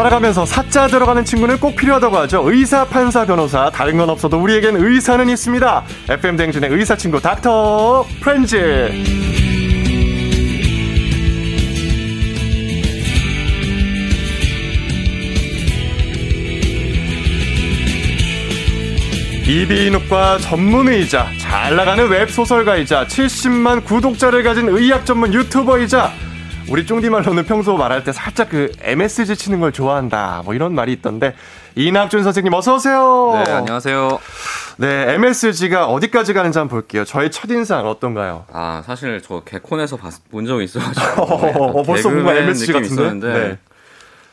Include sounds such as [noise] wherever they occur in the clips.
살아가면서 사자 들어가는 친구는 꼭 필요하다고 하죠. 의사, 판사, 변호사. 다른 건 없어도 우리에겐 의사는 있습니다. FM 댕진의 의사 친구 닥터 프렌즈. 이비인후과 전문의이자 잘 나가는 웹소설가이자 70만 구독자를 가진 의학 전문 유튜버이자 우리 쫑디 말로는 평소 말할 때 살짝 그 MSG 치는 걸 좋아한다. 뭐 이런 말이 있던데 이낙준 선생님 어서 오세요. 네, 안녕하세요. 네, MSG가 어디까지 가는지 한번 볼게요. 저의 첫인상 어떤가요? 아, 사실 저 개콘에서 본 적이 있어가지고. [laughs] 어, 벌써 뭔가 MSG 같은데. 있었는데 네.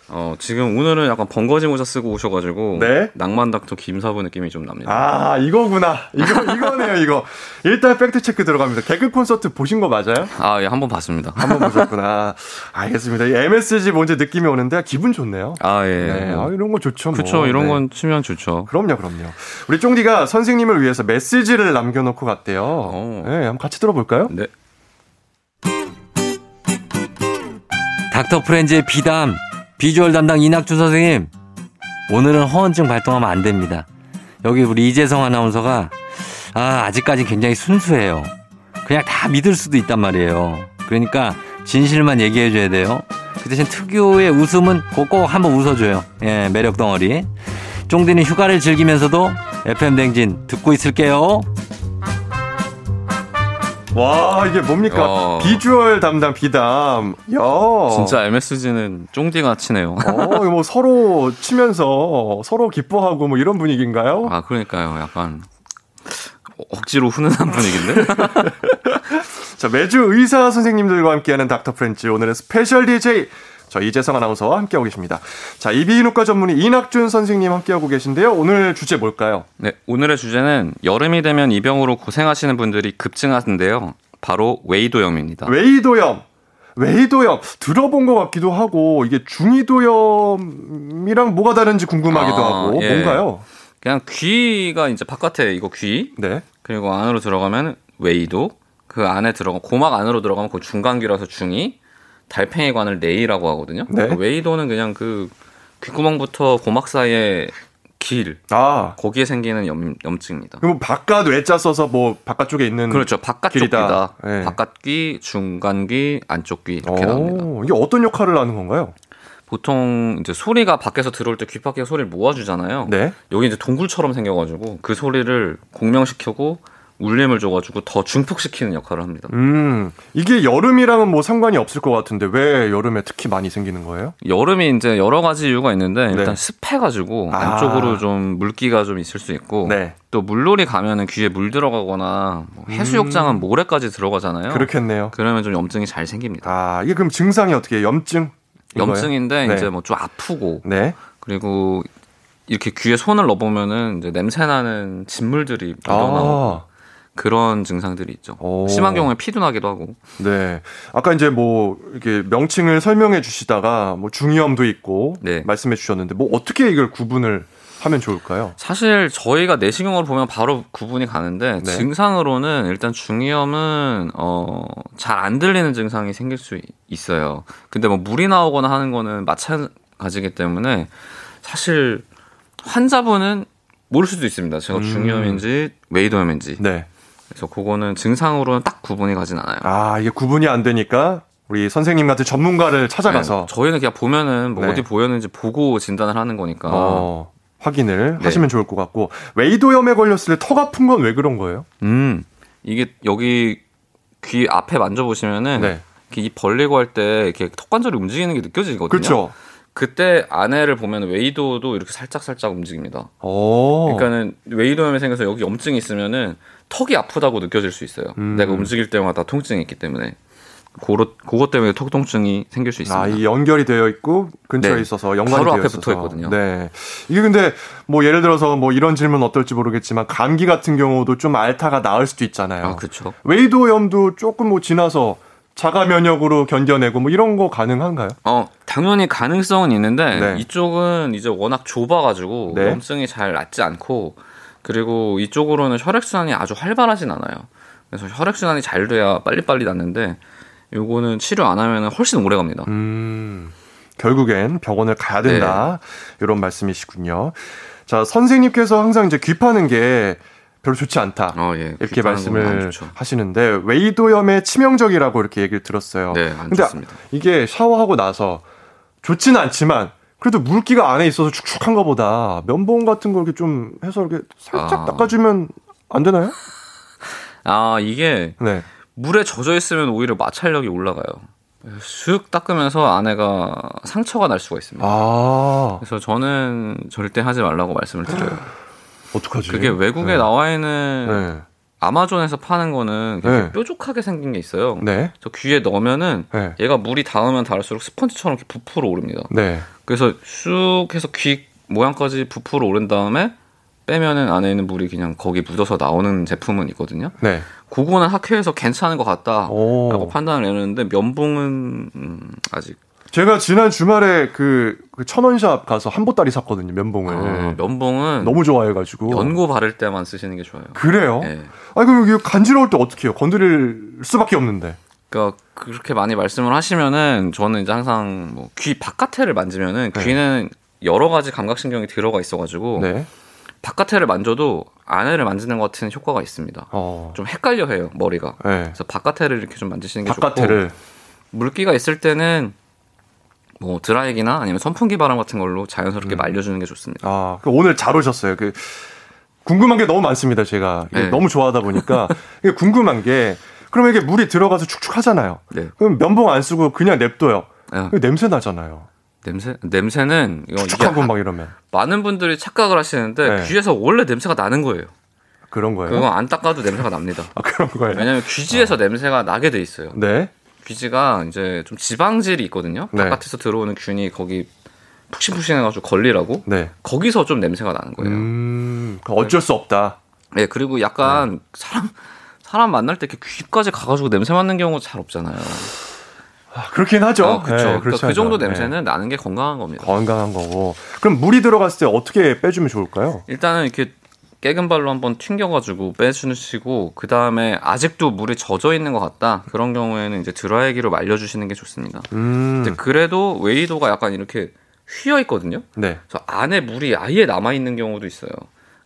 어, 지금 오늘은 약간 번거지 모자 쓰고 오셔가지고. 네? 낭만 닥터 김사부 느낌이 좀 납니다. 아, 이거구나. 이거, [laughs] 이거네요, 이거. 일단 팩트 체크 들어갑니다. 개그 콘서트 보신 거 맞아요? 아, 예, 한 번 봤습니다. 한 번 보셨구나. 알겠습니다. 이 MSG 뭔지 느낌이 오는데 기분 좋네요. 아, 예. 네. 아, 이런 거 좋죠. 뭐. 그쵸, 이런 네. 건 치면 좋죠. 그럼요, 그럼요. 우리 쫑디가 선생님을 위해서 메시지를 남겨놓고 갔대요. 오. 네, 한번 같이 들어볼까요? 네. 닥터 프렌즈의 비담. 비주얼 담당 이낙준 선생님. 오늘은 허언증 발동하면 안 됩니다. 여기 우리 이재성 아나운서가 아, 아직까지 굉장히 순수해요. 그냥 다 믿을 수도 있단 말이에요. 그러니까 진실만 얘기해 줘야 돼요. 그 대신 특유의 웃음은 꼭꼭 한번 웃어줘요. 예, 매력 덩어리. 쫑디는 휴가를 즐기면서도 FM 댕진 듣고 있을게요. 와 이게 뭡니까? 어. 비주얼 담당 비담. 야. 진짜 MSG는 쫑디가 치네요. 어 뭐 서로 치면서 서로 기뻐하고 뭐 이런 분위기인가요? 아 그러니까요. 약간 억지로 훈훈한 분위기인데? [laughs] 자 매주 의사 선생님들과 함께하는 닥터 프렌즈. 오늘은 스페셜 DJ 저 이재성 아나운서와 함께하고 계십니다. 자, 이비인후과 전문의 이낙준 선생님 함께하고 계신데요. 오늘 주제 뭘까요? 네, 오늘의 주제는 여름이 되면 이 병으로 고생하시는 분들이 급증하는데요. 바로 외이도염입니다. 외이도염. 외이도염 들어본 것 같기도 하고 이게 중이도염이랑 뭐가 다른지 궁금하기도 아, 하고 예. 뭔가요? 그냥 귀가 이제 바깥에 이거 귀, 네. 그리고 안으로 들어가면 외이도, 그 안에 들어가 고막 안으로 들어가면 그 중간귀라서 중이, 달팽이관을 내이라고 하거든요. 네? 그러니까 외이도는 그냥 그 귓구멍부터 고막 사이에 길, 아. 거기에 생기는 염, 염증입니다. 그럼 바깥 외자 써서 뭐 바깥쪽에 있는 그렇죠. 바깥쪽 귀다. 네. 바깥 귀, 중간 귀, 안쪽 귀 이렇게 오, 나옵니다. 이게 어떤 역할을 하는 건가요? 보통 이제 소리가 밖에서 들어올 때귀 밖에 소리를 모아주잖아요. 네. 여기 이제 동굴처럼 생겨가지고 그 소리를 공명시키고 울림을 줘가지고 더 중폭시키는 역할을 합니다. 음, 이게 여름이랑은 뭐 상관이 없을 것 같은데 왜 여름에 특히 많이 생기는 거예요? 여름이 이제 여러 가지 이유가 있는데 네. 일단 습해가지고 아. 안쪽으로 좀 물기가 좀 있을 수 있고 네. 또 물놀이 가면은 귀에 물 들어가거나 뭐 해수욕장은 음. 모래까지 들어가잖아요. 그렇겠네요. 그러면 좀 염증이 잘 생깁니다. 아 이게 그럼 증상이 어떻게 해요? 염증? 염증인데 네. 이제 뭐 좀 아프고 네. 그리고 이렇게 귀에 손을 넣어보면은 이제 냄새 나는 진물들이 묻어나오고 아. 그런 증상들이 있죠. 오. 심한 경우에 피도 나기도 하고. 네. 아까 이제 뭐 이렇게 명칭을 설명해 주시다가 뭐 중이염도 있고 네. 말씀해 주셨는데 뭐 어떻게 이걸 구분을 하면 좋을까요? 사실 저희가 내시경으로 보면 바로 구분이 가는데 네. 증상으로는 일단 중이염은 어 잘 안 들리는 증상이 생길 수 있어요. 근데 뭐 물이 나오거나 하는 거는 마찬가지기 때문에 사실 환자분은 모를 수도 있습니다. 제가 음. 중이염인지 웨이도염인지. 네. 그래서 그거는 증상으로는 딱 구분이 가진 않아요. 아, 이게 구분이 안 되니까 우리 선생님 같은 전문가를 찾아가서 네, 저희는 그냥 보면은 뭐 네. 어디 보였는지 보고 진단을 하는 거니까 어, 확인을 네. 하시면 좋을 것 같고 웨이도염에 걸렸을 때 턱 아픈 건 왜 그런 거예요? 음 이게 여기 귀 앞에 만져보시면은 네. 이 벌리고 할 때 이렇게 턱 관절이 움직이는 게 느껴지거든요. 그렇죠. 그때 안에를 보면 웨이도도 이렇게 살짝 살짝 움직입니다. 오. 그러니까는 웨이도염이 생겨서 여기 염증이 있으면은 턱이 아프다고 느껴질 수 있어요. 음. 내가 움직일 때마다 통증이 있기 때문에. 그로, 그것 때문에 턱 통증이 생길 수 있습니다. 아, 이 연결이 되어 있고 근처에 네. 있어서 연관이 바로 되어 앞에 붙어 있거든요. 네. 이게 근데 뭐 예를 들어서 뭐 이런 질문 어떨지 모르겠지만 감기 같은 경우도 좀 알타가 나을 수도 있잖아요. 아, 그렇죠. 웨이도염도 조금 뭐 지나서 자가 면역으로 견뎌내고 뭐 이런 거 가능한가요? 어, 당연히 가능성은 있는데 네. 이쪽은 이제 워낙 좁아 가지고 네. 염증이 잘 낫지 않고 그리고 이쪽으로는 혈액순환이 아주 활발하진 않아요. 그래서 혈액순환이 잘 돼야 빨리빨리 낫는데 요거는 치료 안 하면 훨씬 오래 갑니다. 음. 결국엔 병원을 가야 된다. 네. 이런 말씀이시군요. 자, 선생님께서 항상 이제 귀 파는 게 별로 좋지 않다. 어, 예. 이렇게 말씀을 하시는데 웨이도염에 치명적이라고 이렇게 얘기를 들었어요. 네, 안 근데 좋습니다. 이게 샤워하고 나서 좋지는 않지만 그래도 물기가 안에 있어서 축축한 것보다 면봉 같은 거 이렇게 좀 해서 이렇게 살짝 아. 닦아주면 안 되나요? 아 이게 네. 물에 젖어 있으면 오히려 마찰력이 올라가요. 쑥 닦으면서 안에가 상처가 날 수가 있습니다. 아. 그래서 저는 절대 하지 말라고 말씀을 드려요. [laughs] 어떡하지? 그게 외국에 네. 나와 있는 네. 아마존에서 파는 거는 네. 뾰족하게 생긴 게 있어요. 네. 저 귀에 넣으면은 네. 얘가 물이 닿으면 닿을수록 스펀지처럼 이렇게 부풀어 오릅니다. 네. 그래서 쑥 해서 귀 모양까지 부풀어 오른 다음에 빼면은 안에 있는 물이 그냥 거기 묻어서 나오는 제품은 있거든요. 네. 그거는 학회에서 괜찮은 것 같다라고 오. 판단을 내렸는데 면봉은 음, 아직 제가 지난 주말에 그, 그 천원샵 가서 한 보따리 샀거든요, 면봉을. 아, 면봉은 너무 좋아해가지고. 연고 바를 때만 쓰시는 게 좋아요. 그래요? 네. 아니, 그럼 이거 간지러울 때 어떻게 해요? 건드릴 수밖에 없는데. 그러니까 그렇게 많이 말씀을 하시면은 저는 이제 항상 뭐 귀 바깥에를 만지면은 네. 귀는 여러 가지 감각신경이 들어가 있어가지고 네. 바깥에를 만져도 안에를 만지는 것 같은 효과가 있습니다. 어. 좀 헷갈려 해요, 머리가. 네. 그래서 바깥에를 이렇게 좀 만지시는 게 바깥에를. 좋고. 물기가 있을 때는 뭐 드라이기나 아니면 선풍기 바람 같은 걸로 자연스럽게 음. 말려주는 게 좋습니다. 아, 그 오늘 잘 오셨어요. 그 궁금한 게 너무 많습니다. 제가 네. 너무 좋아하다 보니까 [laughs] 궁금한 게 그러면 이게 물이 들어가서 축축하잖아요. 네. 그럼 면봉 안 쓰고 그냥 냅둬요. 네. 냄새 나잖아요. 냄새 냄새는 축축하고 막 이러면 많은 분들이 착각을 하시는데 네. 귀에서 원래 냄새가 나는 거예요. 그런 거예요? 그거 안 닦아도 냄새가 납니다. 아, 그런 거예요? 왜냐하면 귀지에서 아. 냄새가 나게 돼 있어요. 네. 귀지가 이제 좀 지방질이 있거든요. 네. 바깥에서 들어오는 균이 거기 푹신푹신해가지고 걸리라고. 네. 거기서 좀 냄새가 나는 거예요. 음, 어쩔 수 없다. 네, 그리고 약간 네. 사람 사람 만날 때 이렇게 귀까지 가가지고 냄새 맡는 경우 잘 없잖아요. 아, 그렇긴 하죠. 어, 그렇죠. 네, 그러니까 그 정도 냄새는 네. 나는 게 건강한 겁니다. 건강한 거고. 그럼 물이 들어갔을 때 어떻게 빼주면 좋을까요? 일단은 이렇게 깨금 발로 한번 튕겨가지고 빼주시고 그 다음에 아직도 물이 젖어 있는 것 같다 그런 경우에는 이제 드라이기로 말려주시는 게 좋습니다. 음. 근데 그래도 웨이도가 약간 이렇게 휘어 있거든요. 네. 그래서 안에 물이 아예 남아 있는 경우도 있어요.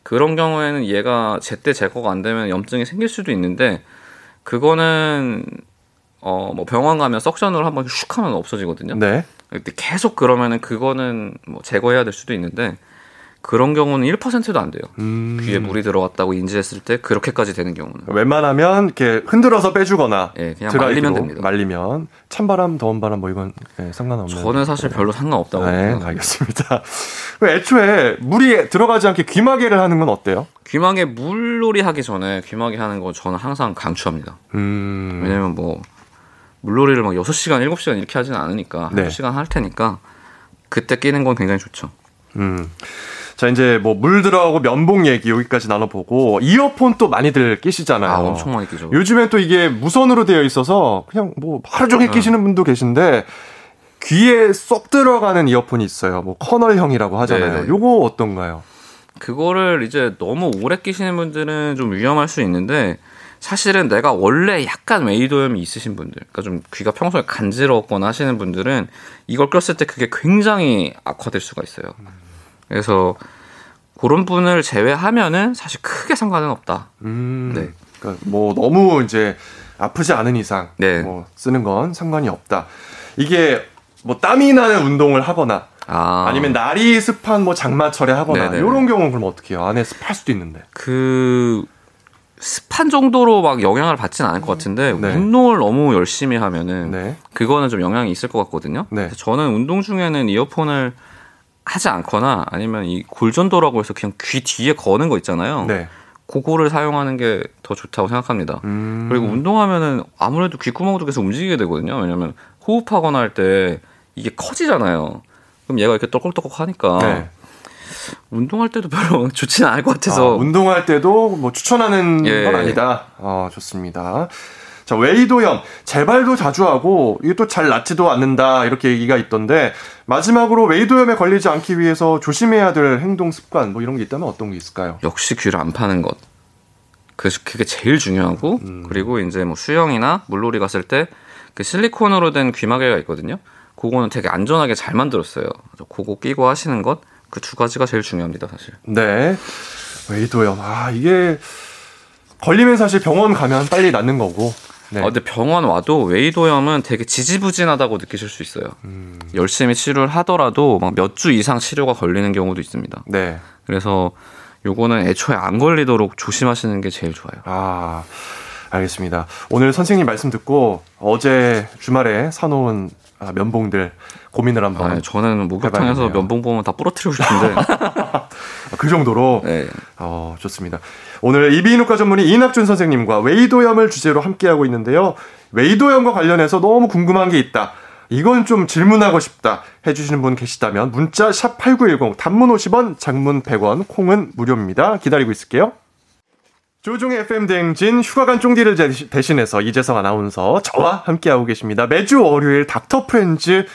그런 경우에는 얘가 제때 제거가 안 되면 염증이 생길 수도 있는데 그거는 어 뭐 병원 가면 석션으로 한번 슉 하면 없어지거든요. 네. 계속 그러면은 그거는 뭐 제거해야 될 수도 있는데 그런 경우는 1%도 안 돼요. 음. 귀에 물이 들어갔다고 인지했을 때 그렇게까지 되는 경우는. 웬만하면 이렇게 흔들어서 빼주거나 네, 그냥 말리면 됩니다. 말리면 찬바람, 더운 바람 뭐 이건 네, 상관없는. 저는 사실 별로 상관없다고. 네, 알겠습니다. [laughs] 애초에 물이 들어가지 않게 귀마개를 하는 건 어때요? 귀마개 물놀이 하기 전에 귀마개 하는 거 저는 항상 강추합니다. 음. 왜냐면 뭐 물놀이를 막 6시간, 7시간 이렇게 하지는 않으니까 네. 1시간 할 테니까 그때 끼는 건 굉장히 좋죠. 음. 자, 이제 뭐 물 들어가고 면봉 얘기 여기까지 나눠보고 이어폰 또 많이들 끼시잖아요. 아, 엄청 많이 끼죠. 요즘엔 또 이게 무선으로 되어 있어서 그냥 뭐 하루 종일 네. 끼시는 분도 계신데 귀에 쏙 들어가는 이어폰이 있어요. 뭐 커널형이라고 하잖아요. 네. 요거 어떤가요? 그거를 이제 너무 오래 끼시는 분들은 좀 위험할 수 있는데 사실은 내가 원래 약간 웨이도염이 있으신 분들, 그러니까 좀 귀가 평소에 간지러웠거나 하시는 분들은 이걸 꼈을 때 그게 굉장히 악화될 수가 있어요. 그래서 그런 분을 제외하면은 사실 크게 상관은 없다. 음, 네. 그러니까 뭐 너무 이제 아프지 않은 이상 네. 뭐 쓰는 건 상관이 없다. 이게 뭐 땀이 나는 운동을 하거나 아. 니면 날이 습한 뭐 장마철에 하거나 네네. 이런 경우는 그럼 어떻게 해요? 안에 습할 수도 있는데. 그 습한 정도로 막 영향을 받지는 않을 것 같은데 네. 운동을 너무 열심히 하면은 네. 그거는 좀 영향이 있을 것 같거든요. 네. 저는 운동 중에는 이어폰을 하지 않거나 아니면 이 골전도라고 해서 그냥 귀 뒤에 거는 거 있잖아요. 네. 그거를 사용하는 게 더 좋다고 생각합니다. 음. 그리고 운동하면은 아무래도 귓구멍도 계속 움직이게 되거든요. 왜냐면 호흡하거나 할 때 이게 커지잖아요. 그럼 얘가 이렇게 떨컥떨컥 하니까 네. 운동할 때도 별로 [laughs] 좋지는 않을 것 같아서 아, 운동할 때도 뭐 추천하는 예. 건 아니다. 어, 좋습니다. 자, 웨이도염, 재발도 자주 하고, 이게 또 잘 낫지도 않는다, 이렇게 얘기가 있던데, 마지막으로 웨이도염에 걸리지 않기 위해서 조심해야 될 행동 습관, 뭐 이런 게 있다면 어떤 게 있을까요? 역시 귀를 안 파는 것. 그게 제일 중요하고, 음. 그리고 이제 뭐 수영이나 물놀이 갔을 때, 그 실리콘으로 된 귀마개가 있거든요. 그거는 되게 안전하게 잘 만들었어요. 그거 끼고 하시는 것 그 두 가지가 제일 중요합니다, 사실. 네. 웨이도염. 아, 이게 걸리면 사실 병원 가면 빨리 낫는 거고. 네. 아, 근데 병원 와도 웨이도염은 되게 지지부진하다고 느끼실 수 있어요. 음. 열심히 치료를 하더라도 막 몇 주 이상 치료가 걸리는 경우도 있습니다. 네. 그래서 요거는 애초에 안 걸리도록 조심하시는 게 제일 좋아요. 아, 알겠습니다. 오늘 선생님 말씀 듣고 어제 주말에 사놓은 아, 면봉들 고민을 한번. 아, 저는 목욕탕에서 면봉 보면 다 부러뜨리고 싶은데. [laughs] 그 정도로. 네. 어, 좋습니다. 오늘 이비인후과 전문의 이낙준 선생님과 웨이도염을 주제로 함께하고 있는데요. 웨이도염과 관련해서 너무 궁금한 게 있다. 이건 좀 질문하고 싶다 해주시는 분 계시다면 문자 샵 8910 단문 50원 장문 100원 콩은 무료입니다. 기다리고 있을게요. 조종의 FM 대행진 휴가 간 쫑디를 대신해서 이재성 아나운서 저와 함께하고 계십니다. 매주 월요일 닥터 프렌즈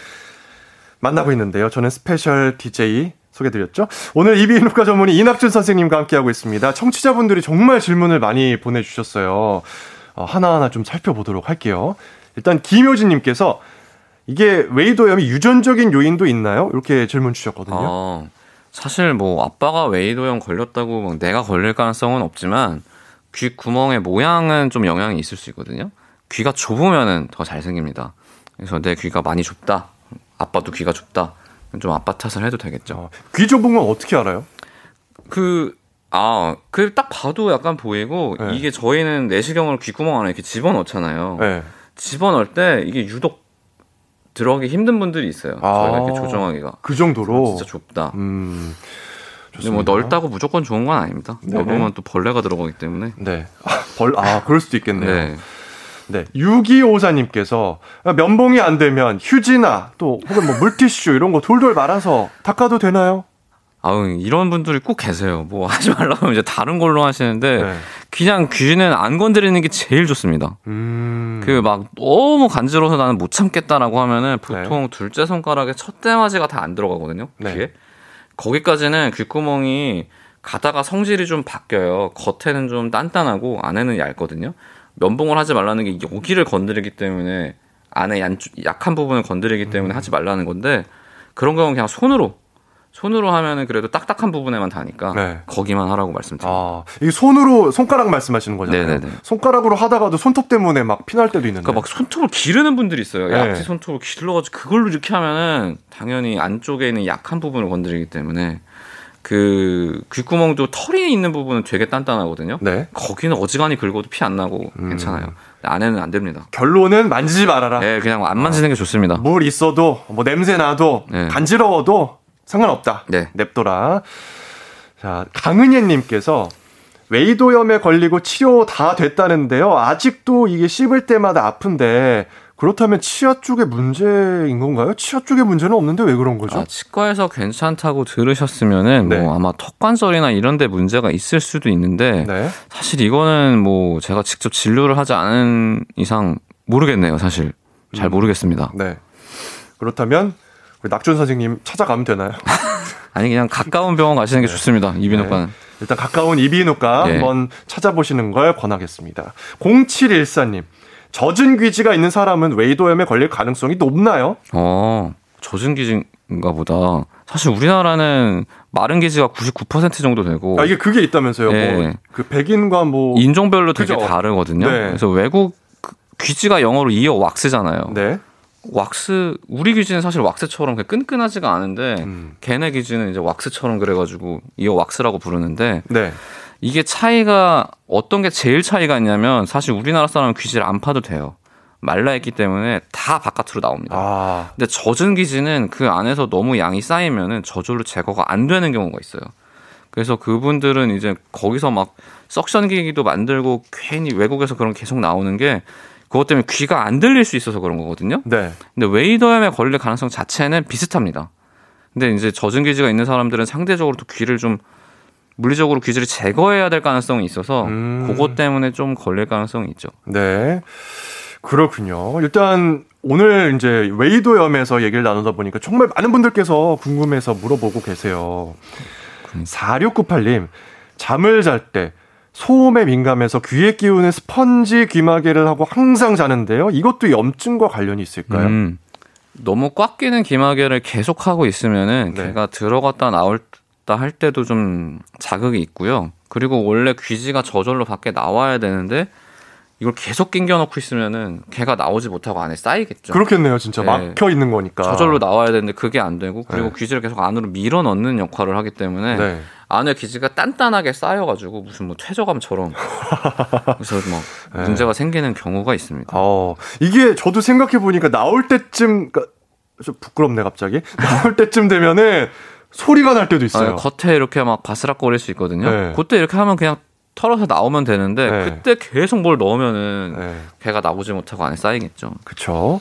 만나고 있는데요. 저는 스페셜 DJ 소개드렸죠. 오늘 이비인후과 전문의 이낙준 선생님과 함께하고 있습니다. 청취자분들이 정말 질문을 많이 보내주셨어요. 어, 하나하나 좀 살펴보도록 할게요. 일단 김효진님께서 이게 외이도염이 유전적인 요인도 있나요? 이렇게 질문 주셨거든요. 어, 사실 뭐 아빠가 외이도염 걸렸다고 내가 걸릴 가능성은 없지만 귀 구멍의 모양은 좀 영향이 있을 수 있거든요. 귀가 좁으면은 더 잘생깁니다. 그래서 내 귀가 많이 좁다. 아빠도 귀가 좁다. 좀 아빠 탓을 해도 되겠죠. 어, 귀 좁은 건 어떻게 알아요? 그, 아, 그 딱 봐도 약간 보이고, 네. 이게 저희는 내시경을 귓구멍 안에 이렇게 집어넣잖아요. 네. 집어넣을 때 이게 유독 들어가기 힘든 분들이 있어요. 아, 저희가 이렇게 조정하기가. 그 정도로? 진짜 좁다. 음. 근데 뭐 넓다고 무조건 좋은 건 아닙니다. 네. 넓으면 또 벌레가 들어가기 때문에. 네. 아, 벌, 아, 그럴 수도 있겠네요. 네. 네. 6254님께서 면봉이 안 되면 휴지나 또 혹은 뭐 물티슈 이런 거 돌돌 말아서 닦아도 되나요? 아우 이런 분들이 꼭 계세요. 뭐 하지 말라고 하면 이제 다른 걸로 하시는데 네. 그냥 귀는 안 건드리는 게 제일 좋습니다. 음... 그막 너무 간지러워서 나는 못 참겠다라고 하면은 보통 네. 둘째 손가락에 첫 대마지가 다 안 들어가거든요. 네. 귀에. 거기까지는 귓구멍이 가다가 성질이 좀 바뀌어요. 겉에는 좀 단단하고 안에는 얇거든요. 면봉을 하지 말라는 게 여기를 건드리기 때문에 안에 약한 부분을 건드리기 때문에 음. 하지 말라는 건데 그런 경우는 그냥 손으로 손으로 하면은 그래도 딱딱한 부분에만 닿으니까 네. 거기만 하라고 말씀드립니다. 아, 이 손으로 손가락 말씀하시는 거잖아요. 네네네. 손가락으로 하다가도 손톱 때문에 막 피날 때도 있는데. 그러니까 막 손톱을 기르는 분들이 있어요. 네. 약지 손톱을 길러가지고 그걸로 이렇게 하면은 당연히 안쪽에 있는 약한 부분을 건드리기 때문에 그 귓구멍도 털이 있는 부분은 되게 단단하거든요. 네. 거기는 어지간히 긁어도 피 안 나고 음. 괜찮아요. 안에는 안 됩니다. 결론은 만지지 말아라. 네, 그냥 안 만지는 게 좋습니다. 물 있어도 뭐 냄새 나도 네. 간지러워도 상관없다. 네. 냅둬라. 자, 강은혜님께서 웨이도염에 걸리고 치료 다 됐다는데요. 아직도 이게 씹을 때마다 아픈데 그렇다면 치아 쪽에 문제인 건가요? 치아 쪽에 문제는 없는데 왜 그런 거죠? 아, 치과에서 괜찮다고 들으셨으면은 네. 뭐 아마 턱관절이나 이런 데 문제가 있을 수도 있는데 네. 사실 이거는 뭐 제가 직접 진료를 하지 않은 이상 모르겠네요, 사실. 잘 음. 모르겠습니다. 네. 그렇다면 낙준 선생님 찾아가면 되나요? [laughs] 아니 그냥 가까운 병원 가시는 게 네. 좋습니다. 이비인후과는. 네. 일단 가까운 이비인후과 네. 한번 찾아보시는 걸 권하겠습니다. 0714님. 젖은 귀지가 있는 사람은 웨이도염에 걸릴 가능성이 높나요? 어, 젖은 귀지인가 보다. 사실 우리나라는 마른 기지가 99% 정도 되고. 아, 이게 그게 있다면서요? 네. 뭐 그 백인과 뭐 인종별로 되게 그죠? 다르거든요. 네. 그래서 외국 귀지가 영어로 이어 왁스잖아요. 네. 왁스 우리 귀지는 사실 왁스처럼 끈끈하지가 않은데 음. 걔네 귀지는 이제 왁스처럼 그래가지고 이어 왁스라고 부르는데 네. 이게 차이가 어떤 게 제일 차이가 있냐면 사실 우리나라 사람은 귀지를 안 파도 돼요. 말라 있기 때문에 다 바깥으로 나옵니다. 아. 근데 젖은 귀지는 그 안에서 너무 양이 쌓이면은 저절로 제거가 안 되는 경우가 있어요. 그래서 그분들은 이제 거기서 막 석션 기기도 만들고 괜히 외국에서 그런 계속 나오는 게 그것 때문에 귀가 안 들릴 수 있어서 그런 거거든요. 네. 근데 웨이더염에 걸릴 가능성 자체는 비슷합니다. 근데 이제 젖은 귀지가 있는 사람들은 상대적으로 또 귀를 좀 물리적으로 귀지를 제거해야 될 가능성이 있어서 음. 그것 때문에 좀 걸릴 가능성이 있죠. 네. 그렇군요. 일단 오늘 이제 웨이도염에서 얘기를 나누다 보니까 정말 많은 분들께서 궁금해서 물어보고 계세요. 4698님, 잠을 잘 때 소음에 민감해서 귀에 끼우는 스펀지 귀마개를 하고 항상 자는데요. 이것도 염증과 관련이 있을까요? 음. 너무 꽉 끼는 귀마개를 계속 하고 있으면은 네. 걔가 들어갔다 나올다 할 때도 좀 자극이 있고요. 그리고 원래 귀지가 저절로 밖에 나와야 되는데 이걸 계속 낑겨놓고 있으면은 걔가 나오지 못하고 안에 쌓이겠죠. 그렇겠네요, 진짜 네. 막혀 있는 거니까. 저절로 나와야 되는데 그게 안 되고 그리고 네. 귀지를 계속 안으로 밀어 넣는 역할을 하기 때문에 네. 안에 귀지가 단단하게 쌓여가지고 무슨 뭐 퇴저감처럼 [laughs] 그래서 막 네. 문제가 생기는 경우가 있습니다. 어, 이게 저도 생각해 보니까 나올 때쯤 그러니까 좀 부끄럽네 갑자기 [laughs] 나올 때쯤 되면은 소리가 날 때도 있어요. 아, 겉에 이렇게 막 바스락거릴 수 있거든요. 네. 그때 이렇게 하면 그냥 털어서 나오면 되는데 네. 그때 계속 뭘 넣으면은 네. 개가 나오지 못하고 안에 쌓이겠죠. 그렇죠.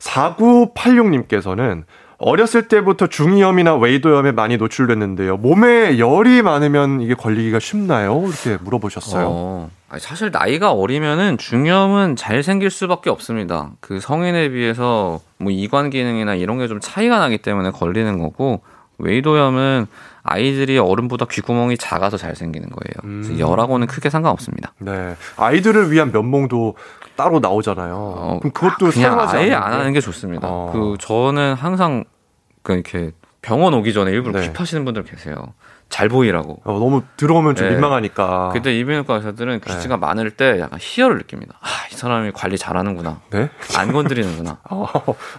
4986님께서는 어렸을 때부터 중이염이나 웨이도염에 많이 노출됐는데요. 몸에 열이 많으면 이게 걸리기가 쉽나요? 이렇게 물어보셨어요. 어, 사실 나이가 어리면은 중이염은 잘 생길 수밖에 없습니다. 그 성인에 비해서 뭐 이관 기능이나 이런 게 좀 차이가 나기 때문에 걸리는 거고 웨이도염은 아이들이 어른보다 귓구멍이 작아서 잘 생기는 거예요. 음. 열하고는 크게 상관없습니다. 네. 아이들을 위한 면봉도 따로 나오잖아요. 어, 그럼 그것도 그냥 아예 안 하는 게 좋습니다. 어. 그 저는 항상 그 이렇게 병원 오기 전에 일부러 네. 킵하시는 분들 계세요. 잘 보이라고. 어, 너무 들어오면 좀 네. 민망하니까. 그때 이비인후과 의사들은 귀지가 네. 많을 때 약간 희열을 느낍니다. 아, 이 사람이 관리 잘하는구나. 네? 안 건드리는구나. [laughs] 어,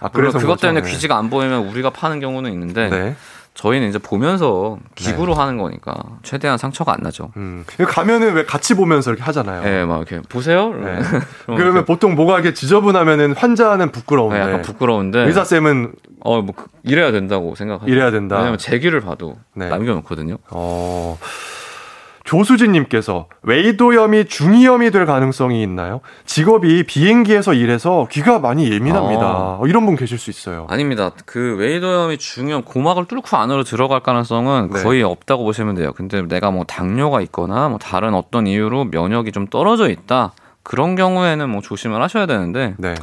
아, 그래서 그것 때문에 네. 귀지가 안 보이면 우리가 파는 경우는 있는데 네. 저희는 이제 보면서 기구로 네. 하는 거니까 최대한 상처가 안 나죠. 음. 가면은 왜 같이 보면서 이렇게 하잖아요. 네, 막 이렇게 보세요. 네. [laughs] 그러면 이렇게. 보통 뭐가 이렇게 지저분하면은 환자는 부끄러운데, 네, 약간 부끄러운데 의사 쌤은 어뭐 그, 이래야 된다고 생각하죠. 이래야 된다. 왜냐면 제 귀를 봐도 네. 남겨놓거든요. 어. 조수진님께서 웨이도염이 중이염이 될 가능성이 있나요? 직업이 비행기에서 일해서 귀가 많이 예민합니다. 아. 어, 이런 분 계실 수 있어요. 아닙니다. 그 웨이도염이 중이염 고막을 뚫고 안으로 들어갈 가능성은 네. 거의 없다고 보시면 돼요. 근데 내가 뭐 당뇨가 있거나 뭐 다른 어떤 이유로 면역이 좀 떨어져 있다. 그런 경우에는 뭐 조심을 하셔야 되는데 네.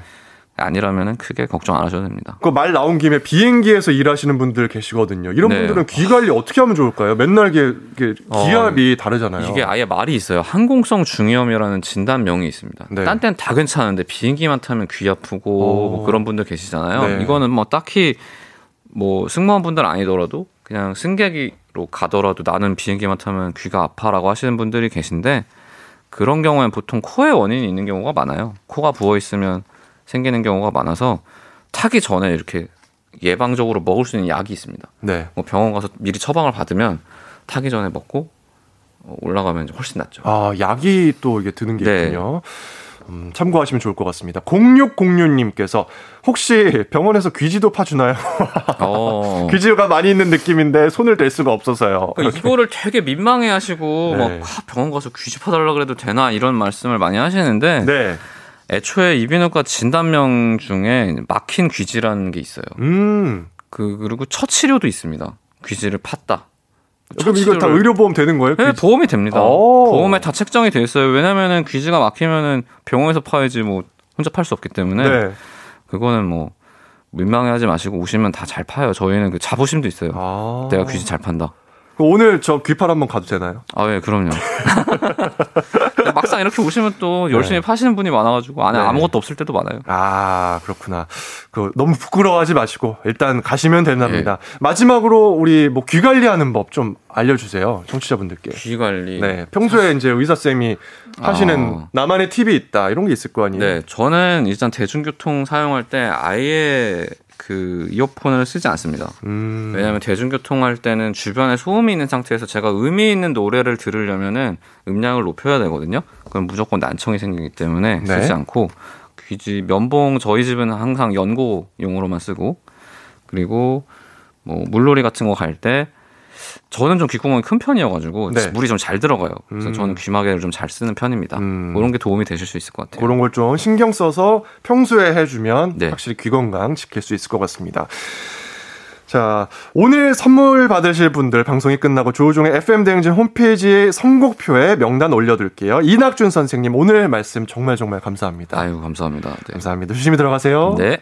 아니라면 크게 걱정 안 하셔도 됩니다. 그 말 나온 김에 비행기에서 일하시는 분들 계시거든요. 이런 네. 분들은 귀 관리 어떻게 하면 좋을까요? 맨날 이게, 이게 어, 기압이 어, 다르잖아요. 이게 아예 말이 있어요. 항공성 중이염이라는 진단명이 있습니다. 네. 딴 때는 다 괜찮은데 비행기만 타면 귀 아프고 뭐 그런 분들 계시잖아요. 네. 이거는 뭐 딱히 뭐 승무원분들 아니더라도 그냥 승객으로 가더라도 나는 비행기만 타면 귀가 아파라고 하시는 분들이 계신데 그런 경우엔 보통 코에 원인이 있는 경우가 많아요. 코가 부어 있으면 생기는 경우가 많아서 타기 전에 이렇게 예방적으로 먹을 수 있는 약이 있습니다. 네. 뭐 병원 가서 미리 처방을 받으면 타기 전에 먹고 올라가면 훨씬 낫죠. 아, 약이 또 이게 드는 게 네. 있군요. 음, 참고하시면 좋을 것 같습니다. 0606님께서 혹시 병원에서 귀지도 파주나요? [laughs] 어. 귀지가 많이 있는 느낌인데 손을 댈 수가 없어서요. 그러니까 이거를 되게 민망해 하시고 네. 막 아, 병원 가서 귀지 파달라 그래도 되나 이런 말씀을 많이 하시는데 네. 애초에 이비인후과 진단명 중에 막힌 귀지라는 게 있어요. 음. 그 그리고 처치료도 있습니다. 귀지를 팠다. 그럼 이거 다 의료보험 되는 거예요? 네, 귀지? 보험이 됩니다. 오. 보험에 다 책정이 돼 있어요. 왜냐면은 귀지가 막히면은 병원에서 파야지 뭐 혼자 팔 수 없기 때문에 네. 그거는 뭐 민망해하지 마시고 오시면 다 잘 파요. 저희는 그 자부심도 있어요. 아. 내가 귀지 잘 판다. 오늘 저 귀팔 한번 가도 되나요? 아, 예, 그럼요. [laughs] 막상 이렇게 오시면 또 열심히 네. 파시는 분이 많아가지고 안에 네. 아무것도 없을 때도 많아요. 아, 그렇구나. 그 너무 부끄러워하지 마시고 일단 가시면 된답니다. 네. 마지막으로 우리 뭐 귀 관리하는 법 좀 알려주세요, 청취자분들께. 귀 관리. 네, 평소에 이제 의사 쌤이 하시는 아. 나만의 팁이 있다 이런 게 있을 거 아니에요? 네, 저는 일단 대중교통 사용할 때 아예 그 이어폰을 쓰지 않습니다. 음. 왜냐하면 대중교통 할 때는 주변에 소음이 있는 상태에서 제가 의미 있는 노래를 들으려면은 음량을 높여야 되거든요. 그럼 무조건 난청이 생기기 때문에 네. 쓰지 않고 귀지 면봉 저희 집은 항상 연고용으로만 쓰고 그리고 뭐 물놀이 같은 거 갈 때 저는 좀 귓구멍이 큰 편이어가지고 네. 물이 좀 잘 들어가요. 그래서 음. 저는 귀마개를 좀 잘 쓰는 편입니다. 음. 그런 게 도움이 되실 수 있을 것 같아요. 그런 걸 좀 신경 써서 평소에 해주면 네. 확실히 귀 건강 지킬 수 있을 것 같습니다. 자, 오늘 선물 받으실 분들 방송이 끝나고 조우종의 FM대행진 홈페이지 선곡표에 명단 올려둘게요. 이낙준 선생님, 오늘 말씀 정말 정말 감사합니다. 아유, 감사합니다. 네. 감사합니다. 조심히 들어가세요. 네.